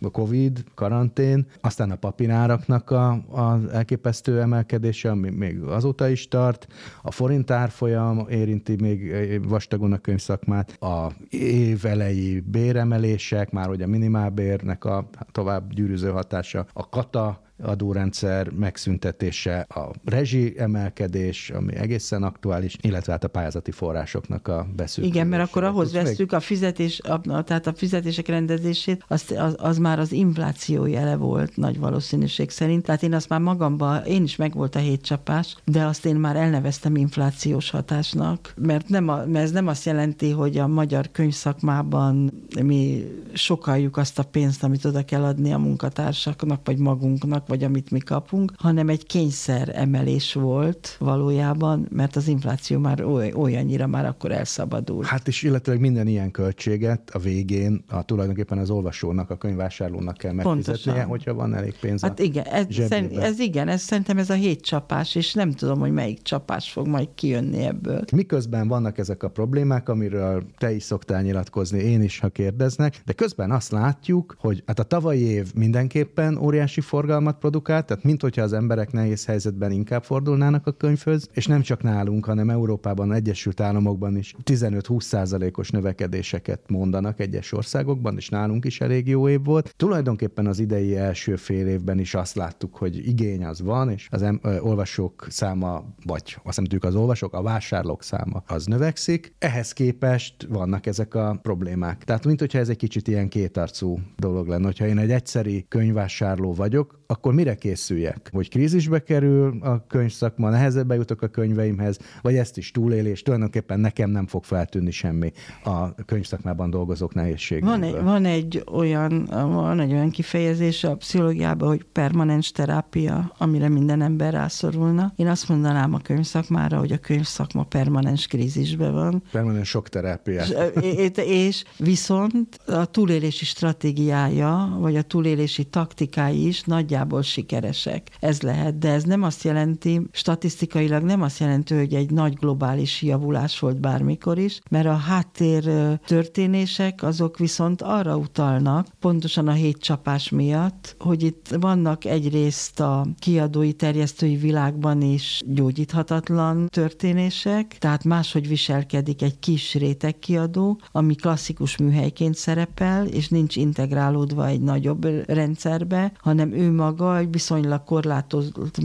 [SPEAKER 2] a Covid, karantén, aztán a papináraknak a, az elképesztő emelkedése, ami még azóta is tart, a forint árfolyam érinti még vastagon a könyvszakmát, a év elejé béremelések, már ugye a minimálbérnek a tovább gyűrűző hatása, a kata adórendszer megszüntetése, a rezsi emelkedés, ami egészen aktuális, illetve hát a pályázati forrásoknak a beszűkülése.
[SPEAKER 3] Igen, mert akkor ahhoz veszük a fizetés, a, tehát a fizetések rendezését, az, az, az már az infláció jele volt nagy valószínűség szerint. Tehát én azt már magamban, én is megvolt a hét csapás, de azt én már elneveztem inflációs hatásnak, mert, nem a, mert ez nem azt jelenti, hogy a magyar könyvszakmában mi sokaljuk azt a pénzt, amit oda kell adni a munkatársaknak, vagy magunknak, vagy amit mi kapunk, hanem egy kényszer emelés volt valójában, mert az infláció már oly, olyannyira már akkor elszabadul.
[SPEAKER 2] Hát és illetve minden ilyen költséget a végén a tulajdonképpen az olvasónak, a könyvvásárlónak kell megfizetnie, Pontosan. hogyha van elég pénz
[SPEAKER 3] Hát igen, ez, szerint, ez igen, ez szerintem ez a hét csapás, és nem tudom, hogy melyik csapás fog majd kijönni ebből.
[SPEAKER 2] Miközben vannak ezek a problémák, amiről te is szoktál nyilatkozni, én is, ha kérdeznek, de közben azt látjuk, hogy hát a tavalyi év mindenképpen óriási forgalmat tartalmat produkált, tehát mint hogyha az emberek nehéz helyzetben inkább fordulnának a könyvhöz, és nem csak nálunk, hanem Európában, Egyesült Államokban is 15-20 százalékos növekedéseket mondanak egyes országokban, és nálunk is elég jó év volt. Tulajdonképpen az idei első fél évben is azt láttuk, hogy igény az van, és az em- ö, olvasók száma, vagy azt nem az olvasók, a vásárlók száma az növekszik. Ehhez képest vannak ezek a problémák. Tehát, mint hogyha ez egy kicsit ilyen kétarcú dolog lenne, hogyha én egy egyszeri könyvvásárló vagyok, akkor mire készüljek? Hogy krízisbe kerül a könyvszakma, nehezebbe jutok a könyveimhez, vagy ezt is túlélés, tulajdonképpen nekem nem fog feltűnni semmi a könyvszakmában dolgozók nehézségéből.
[SPEAKER 3] Van egy, van egy olyan, van egy olyan kifejezés a pszichológiában, hogy permanens terápia, amire minden ember rászorulna. Én azt mondanám a könyvszakmára, hogy a könyvszakma permanens krízisben van.
[SPEAKER 2] Permanens sok terápia.
[SPEAKER 3] És, és viszont a túlélési stratégiája, vagy a túlélési taktikái is nagyjából nagyjából sikeresek. Ez lehet, de ez nem azt jelenti, statisztikailag nem azt jelenti, hogy egy nagy globális javulás volt bármikor is, mert a háttér történések azok viszont arra utalnak, pontosan a hét csapás miatt, hogy itt vannak egyrészt a kiadói, terjesztői világban is gyógyíthatatlan történések, tehát máshogy viselkedik egy kis réteg kiadó, ami klasszikus műhelyként szerepel, és nincs integrálódva egy nagyobb rendszerbe, hanem ő maga maga egy viszonylag korlátozott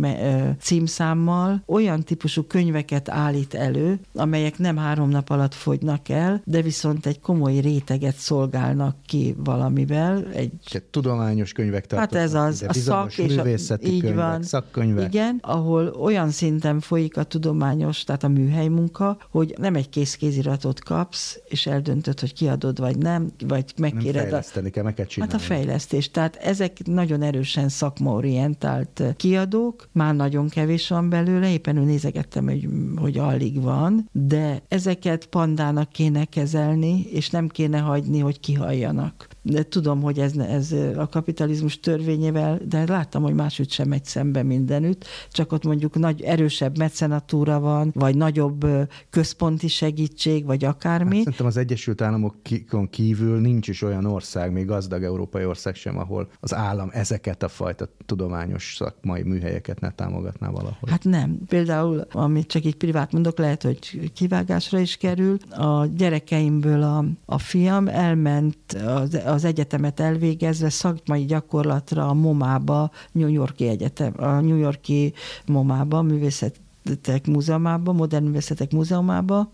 [SPEAKER 3] címszámmal olyan típusú könyveket állít elő, amelyek nem három nap alatt fogynak el, de viszont egy komoly réteget szolgálnak ki valamivel. Egy...
[SPEAKER 2] Tehát tudományos könyvek
[SPEAKER 3] Hát ez az, a szak és a, így könyvek, van,
[SPEAKER 2] szakkönyvek.
[SPEAKER 3] Igen, ahol olyan szinten folyik a tudományos, tehát a műhely munka, hogy nem egy kész kéziratot kapsz, és eldöntöd, hogy kiadod vagy nem, vagy megkéred. Nem
[SPEAKER 2] fejleszteni kell, meg kell csinálni.
[SPEAKER 3] Hát a fejlesztés. Tehát ezek nagyon erősen szak szakmaorientált kiadók, már nagyon kevés van belőle, éppen ő nézegettem, hogy, hogy alig van, de ezeket pandának kéne kezelni, és nem kéne hagyni, hogy kihalljanak. De tudom, hogy ez, ez a kapitalizmus törvényével, de láttam, hogy máshogy sem megy szembe mindenütt, csak ott mondjuk nagy, erősebb mecenatúra van, vagy nagyobb központi segítség, vagy akármi. Hát
[SPEAKER 2] szerintem az Egyesült Államokon kívül nincs is olyan ország, még gazdag európai ország sem, ahol az állam ezeket a fajta tudományos szakmai műhelyeket ne támogatná valahol.
[SPEAKER 3] Hát nem. Például, amit csak így privát mondok, lehet, hogy kivágásra is kerül. A gyerekeimből a, a fiam elment az, az egyetemet elvégezve szakmai gyakorlatra a MoMába, New Yorki Egyetem, a New Yorki MoMába, művészet Művészetek Múzeumába, Modern Művészetek Múzeumába.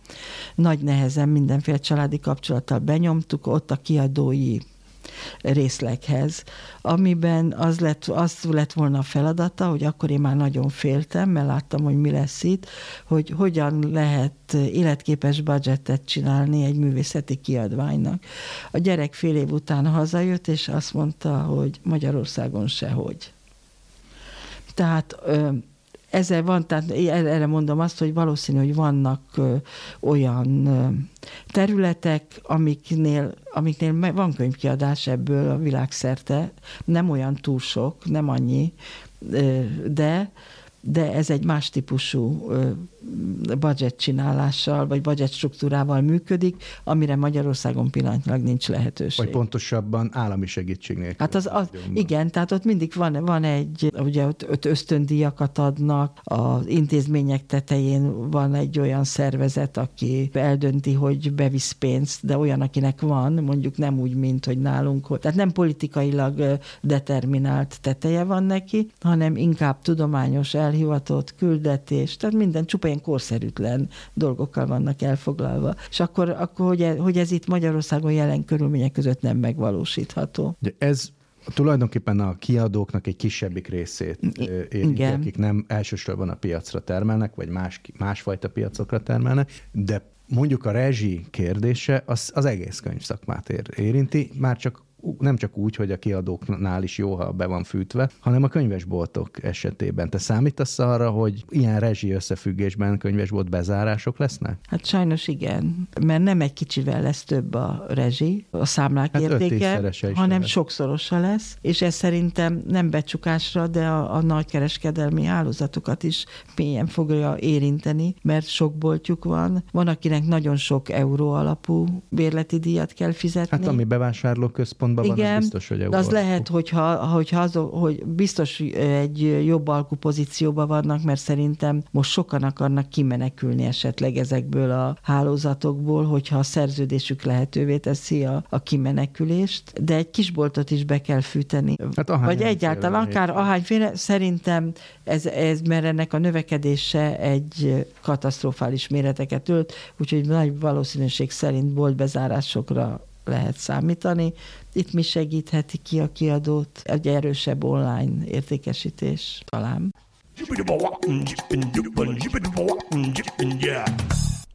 [SPEAKER 3] Nagy nehezen mindenféle családi kapcsolattal benyomtuk, ott a kiadói részleghez, amiben az lett, az lett volna a feladata, hogy akkor én már nagyon féltem, mert láttam, hogy mi lesz itt, hogy hogyan lehet életképes budgetet csinálni egy művészeti kiadványnak. A gyerek fél év után hazajött, és azt mondta, hogy Magyarországon sehogy. Tehát ezzel van, tehát erre mondom azt, hogy valószínű, hogy vannak olyan területek, amiknél, amiknél van könyvkiadás ebből a világszerte, nem olyan túl sok, nem annyi, de de ez egy más típusú budget csinálással, vagy budget struktúrával működik, amire Magyarországon pillanatnyilag nincs lehetőség.
[SPEAKER 2] Vagy pontosabban állami segítség nélkül.
[SPEAKER 3] Hát az, az igen, tehát ott mindig van, van egy, ugye ott, ott ösztöndíjakat adnak, az intézmények tetején van egy olyan szervezet, aki eldönti, hogy bevisz pénzt, de olyan, akinek van, mondjuk nem úgy, mint hogy nálunk, tehát nem politikailag determinált teteje van neki, hanem inkább tudományos elhivatott küldetés, tehát minden csupa ilyen korszerűtlen dolgokkal vannak elfoglalva. És akkor, akkor hogy, ez, hogy ez itt Magyarországon jelen körülmények között nem megvalósítható.
[SPEAKER 2] De ez tulajdonképpen a kiadóknak egy kisebbik részét érinti, akik nem elsősorban a piacra termelnek, vagy más, másfajta piacokra termelnek, de mondjuk a rezsi kérdése az, az egész könyvszakmát ér, érinti, már csak nem csak úgy, hogy a kiadóknál is jó, ha be van fűtve, hanem a könyvesboltok esetében. Te számítasz arra, hogy ilyen rezsi összefüggésben könyvesbolt bezárások lesznek?
[SPEAKER 3] Hát sajnos igen, mert nem egy kicsivel lesz több a rezsi, a számlák hát értéke, hanem lesz. sokszorosa lesz, és ez szerintem nem becsukásra, de a, a nagykereskedelmi hálózatokat is mélyen fogja érinteni, mert sok boltjuk van. Van, akinek nagyon sok euró alapú bérleti díjat kell fizetni.
[SPEAKER 2] Hát ami bevásárló központ
[SPEAKER 3] központban Igen, van, az biztos, hogy az lehet, hogyha, hogyha az, hogy biztos egy jobb alkupozícióban vannak, mert szerintem most sokan akarnak kimenekülni esetleg ezekből a hálózatokból, hogyha a szerződésük lehetővé teszi a, a kimenekülést, de egy kisboltot is be kell fűteni. Hát Vagy egyáltalán akár ahányféle, szerintem ez, ez, mert ennek a növekedése egy katasztrofális méreteket ölt, úgyhogy nagy valószínűség szerint boltbezárásokra lehet számítani. Itt mi segítheti ki a kiadót? Egy erősebb online értékesítés talán.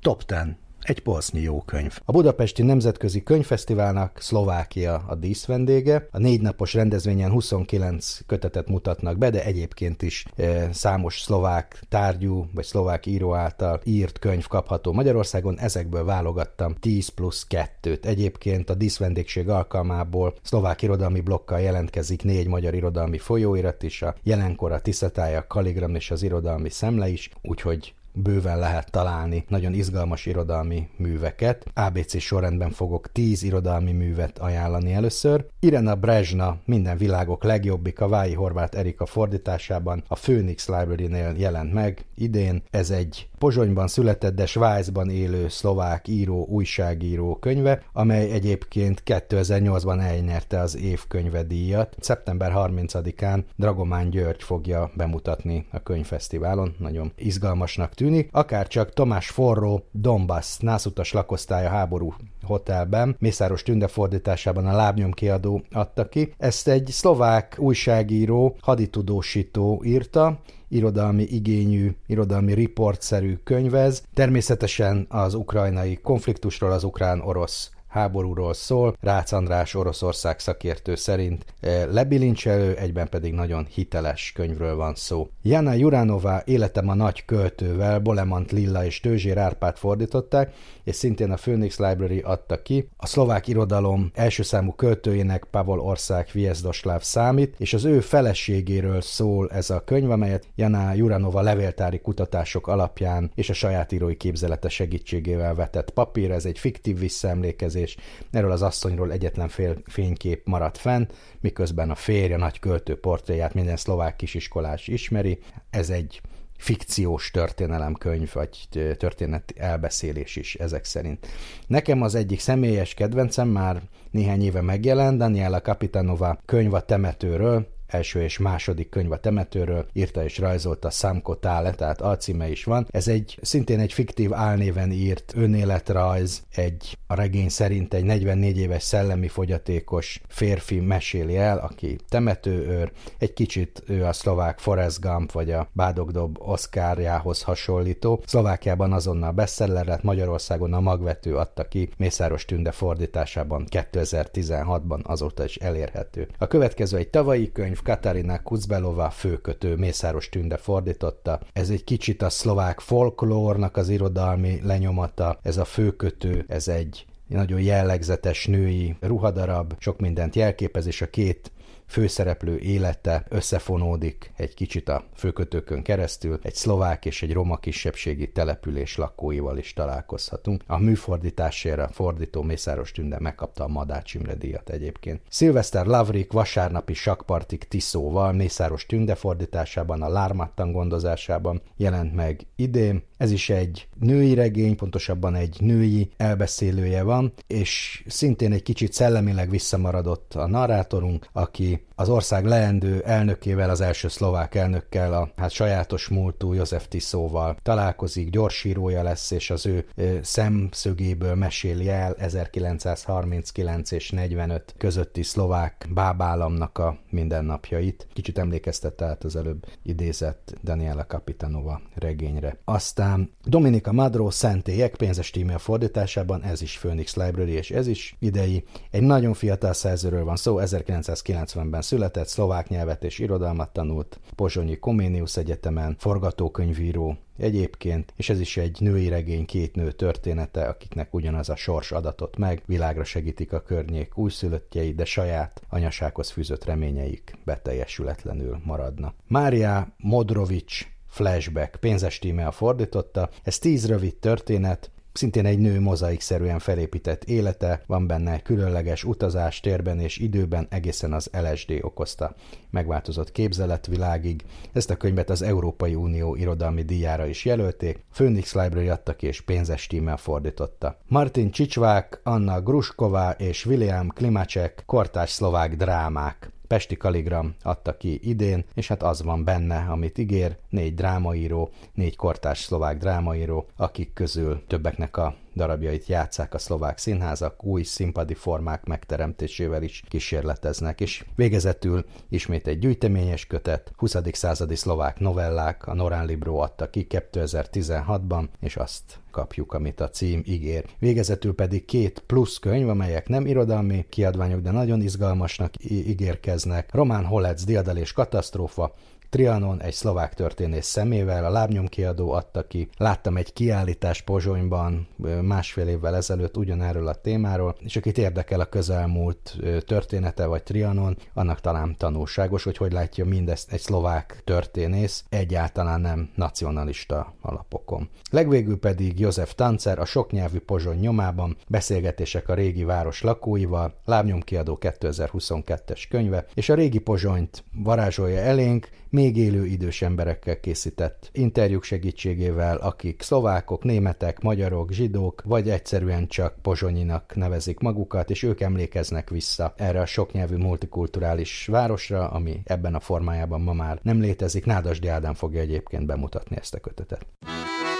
[SPEAKER 2] Top 10 egy polsznyi jó könyv. A Budapesti Nemzetközi Könyvfesztiválnak Szlovákia a díszvendége. A négy napos rendezvényen 29 kötetet mutatnak be, de egyébként is e, számos szlovák tárgyú vagy szlovák író által írt könyv kapható Magyarországon. Ezekből válogattam 10 plusz 2-t. Egyébként a díszvendégség alkalmából szlovák irodalmi blokkal jelentkezik négy magyar irodalmi folyóirat is, a jelenkor a Tiszatája, Kaligram és az irodalmi szemle is, úgyhogy bőven lehet találni nagyon izgalmas irodalmi műveket. ABC sorrendben fogok 10 irodalmi művet ajánlani először. Irena Brezsna minden világok legjobbik a Vái Horváth Erika fordításában a Phoenix Library-nél jelent meg idén. Ez egy Pozsonyban született, de Svájcban élő szlovák író, újságíró könyve, amely egyébként 2008-ban elnyerte az évkönyve díjat. Szeptember 30-án Dragomán György fogja bemutatni a könyvfesztiválon. Nagyon izgalmasnak tűnik. Akár csak Tomás Forró Donbass nászutas lakosztálya háború hotelben, Mészáros Tünde fordításában a lábnyom kiadó adta ki. Ezt egy szlovák újságíró, haditudósító írta, irodalmi igényű, irodalmi riportszerű könyvez. Természetesen az ukrajnai konfliktusról, az ukrán-orosz háborúról szól. Rácz András Oroszország szakértő szerint lebilincselő, egyben pedig nagyon hiteles könyvről van szó. Jana Juránová Életem a nagy költővel Bolemant Lilla és Tőzsér Árpát fordították, és szintén a Phoenix Library adta ki. A szlovák irodalom első számú költőjének Pavol Ország Viezdoslav számít, és az ő feleségéről szól ez a könyv, amelyet Jana Juranova levéltári kutatások alapján és a saját írói képzelete segítségével vetett papír. Ez egy fiktív visszaemlékezés. Erről az asszonyról egyetlen fél fénykép maradt fenn, miközben a férje nagy költő portréját minden szlovák kisiskolás ismeri. Ez egy fikciós történelemkönyv, vagy történet elbeszélés is ezek szerint. Nekem az egyik személyes kedvencem már néhány éve megjelent, Daniela Kapitanova könyv a temetőről, első és második könyv a temetőről, írta és rajzolta Samko Tále, tehát alcíme is van. Ez egy szintén egy fiktív álnéven írt önéletrajz, egy a regény szerint egy 44 éves szellemi fogyatékos férfi meséli el, aki temetőőr, egy kicsit ő a szlovák Forrest Gump vagy a Bádogdob Oszkárjához hasonlító. Szlovákiában azonnal bestseller lett, Magyarországon a magvető adta ki, Mészáros Tünde fordításában 2016-ban azóta is elérhető. A következő egy tavalyi könyv, Katarina Kuzbelova főkötő Mészáros Tünde fordította. Ez egy kicsit a szlovák folklórnak az irodalmi lenyomata, ez a főkötő, ez egy nagyon jellegzetes női ruhadarab, sok mindent jelképez, és a két főszereplő élete összefonódik egy kicsit a főkötőkön keresztül, egy szlovák és egy roma kisebbségi település lakóival is találkozhatunk. A műfordításért a fordító Mészáros Tünde megkapta a Madács Imre díjat egyébként. Szilveszter Lavrik vasárnapi sakpartik Tiszóval Mészáros Tünde fordításában, a Lármattan gondozásában jelent meg idén. Ez is egy női regény, pontosabban egy női elbeszélője van, és szintén egy kicsit szellemileg visszamaradott a narrátorunk, aki az ország leendő elnökével, az első szlovák elnökkel, a hát sajátos múltú József Tiszóval találkozik, gyorsírója lesz, és az ő szemszögéből meséli el 1939 és 45 közötti szlovák bábállamnak a mindennapjait. Kicsit emlékeztet tehát az előbb idézett Daniela Kapitanova regényre. Aztán Dominika Madro Szentélyek pénzes tímel fordításában, ez is Phoenix Library, és ez is idei. Egy nagyon fiatal szerzőről van szó, 1990-ben született, szlovák nyelvet és irodalmat tanult, Pozsonyi Koménius Egyetemen, forgatókönyvíró, Egyébként, és ez is egy női regény két nő története, akiknek ugyanaz a sors adatot meg, világra segítik a környék újszülöttjei, de saját anyasághoz fűzött reményeik beteljesületlenül maradna. Mária Modrovics Flashback pénzes tímea fordította. Ez tíz rövid történet, Szintén egy nő mozaikszerűen felépített élete, van benne különleges utazás térben és időben egészen az LSD okozta. Megváltozott képzeletvilágig. Ezt a könyvet az Európai Unió irodalmi díjára is jelölték, Phoenix Library adta ki és pénzes tímmel fordította. Martin Csicsvák, Anna Gruskova és William Klimacek kortás szlovák drámák. Pesti Kaligram adta ki idén, és hát az van benne, amit ígér, négy drámaíró, négy kortás szlovák drámaíró, akik közül többeknek a darabjait játszák a szlovák színházak, új színpadi formák megteremtésével is kísérleteznek, és végezetül ismét egy gyűjteményes kötet, 20. századi szlovák novellák, a Norán Libro adta ki 2016-ban, és azt kapjuk, amit a cím ígér. Végezetül pedig két plusz könyv, amelyek nem irodalmi kiadványok, de nagyon izgalmasnak ígérkeznek. Román Holec, Diadal és Katasztrófa, Trianon egy szlovák történész szemével, a lábnyomkiadó adta ki. Láttam egy kiállítás Pozsonyban másfél évvel ezelőtt ugyanerről a témáról, és akit érdekel a közelmúlt története vagy Trianon, annak talán tanulságos, hogy hogy látja mindezt egy szlovák történész, egyáltalán nem nacionalista alapokon. Legvégül pedig József Tancer a soknyelvű Pozsony nyomában, beszélgetések a régi város lakóival, lábnyomkiadó 2022-es könyve, és a régi Pozsonyt varázsolja elénk, még élő idős emberekkel készített interjúk segítségével, akik szlovákok, németek, magyarok, zsidók, vagy egyszerűen csak pozsonyinak nevezik magukat, és ők emlékeznek vissza erre a soknyelvű multikulturális városra, ami ebben a formájában ma már nem létezik. Nádasdi Ádám fogja egyébként bemutatni ezt a kötetet.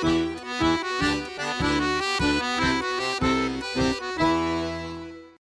[SPEAKER 2] thank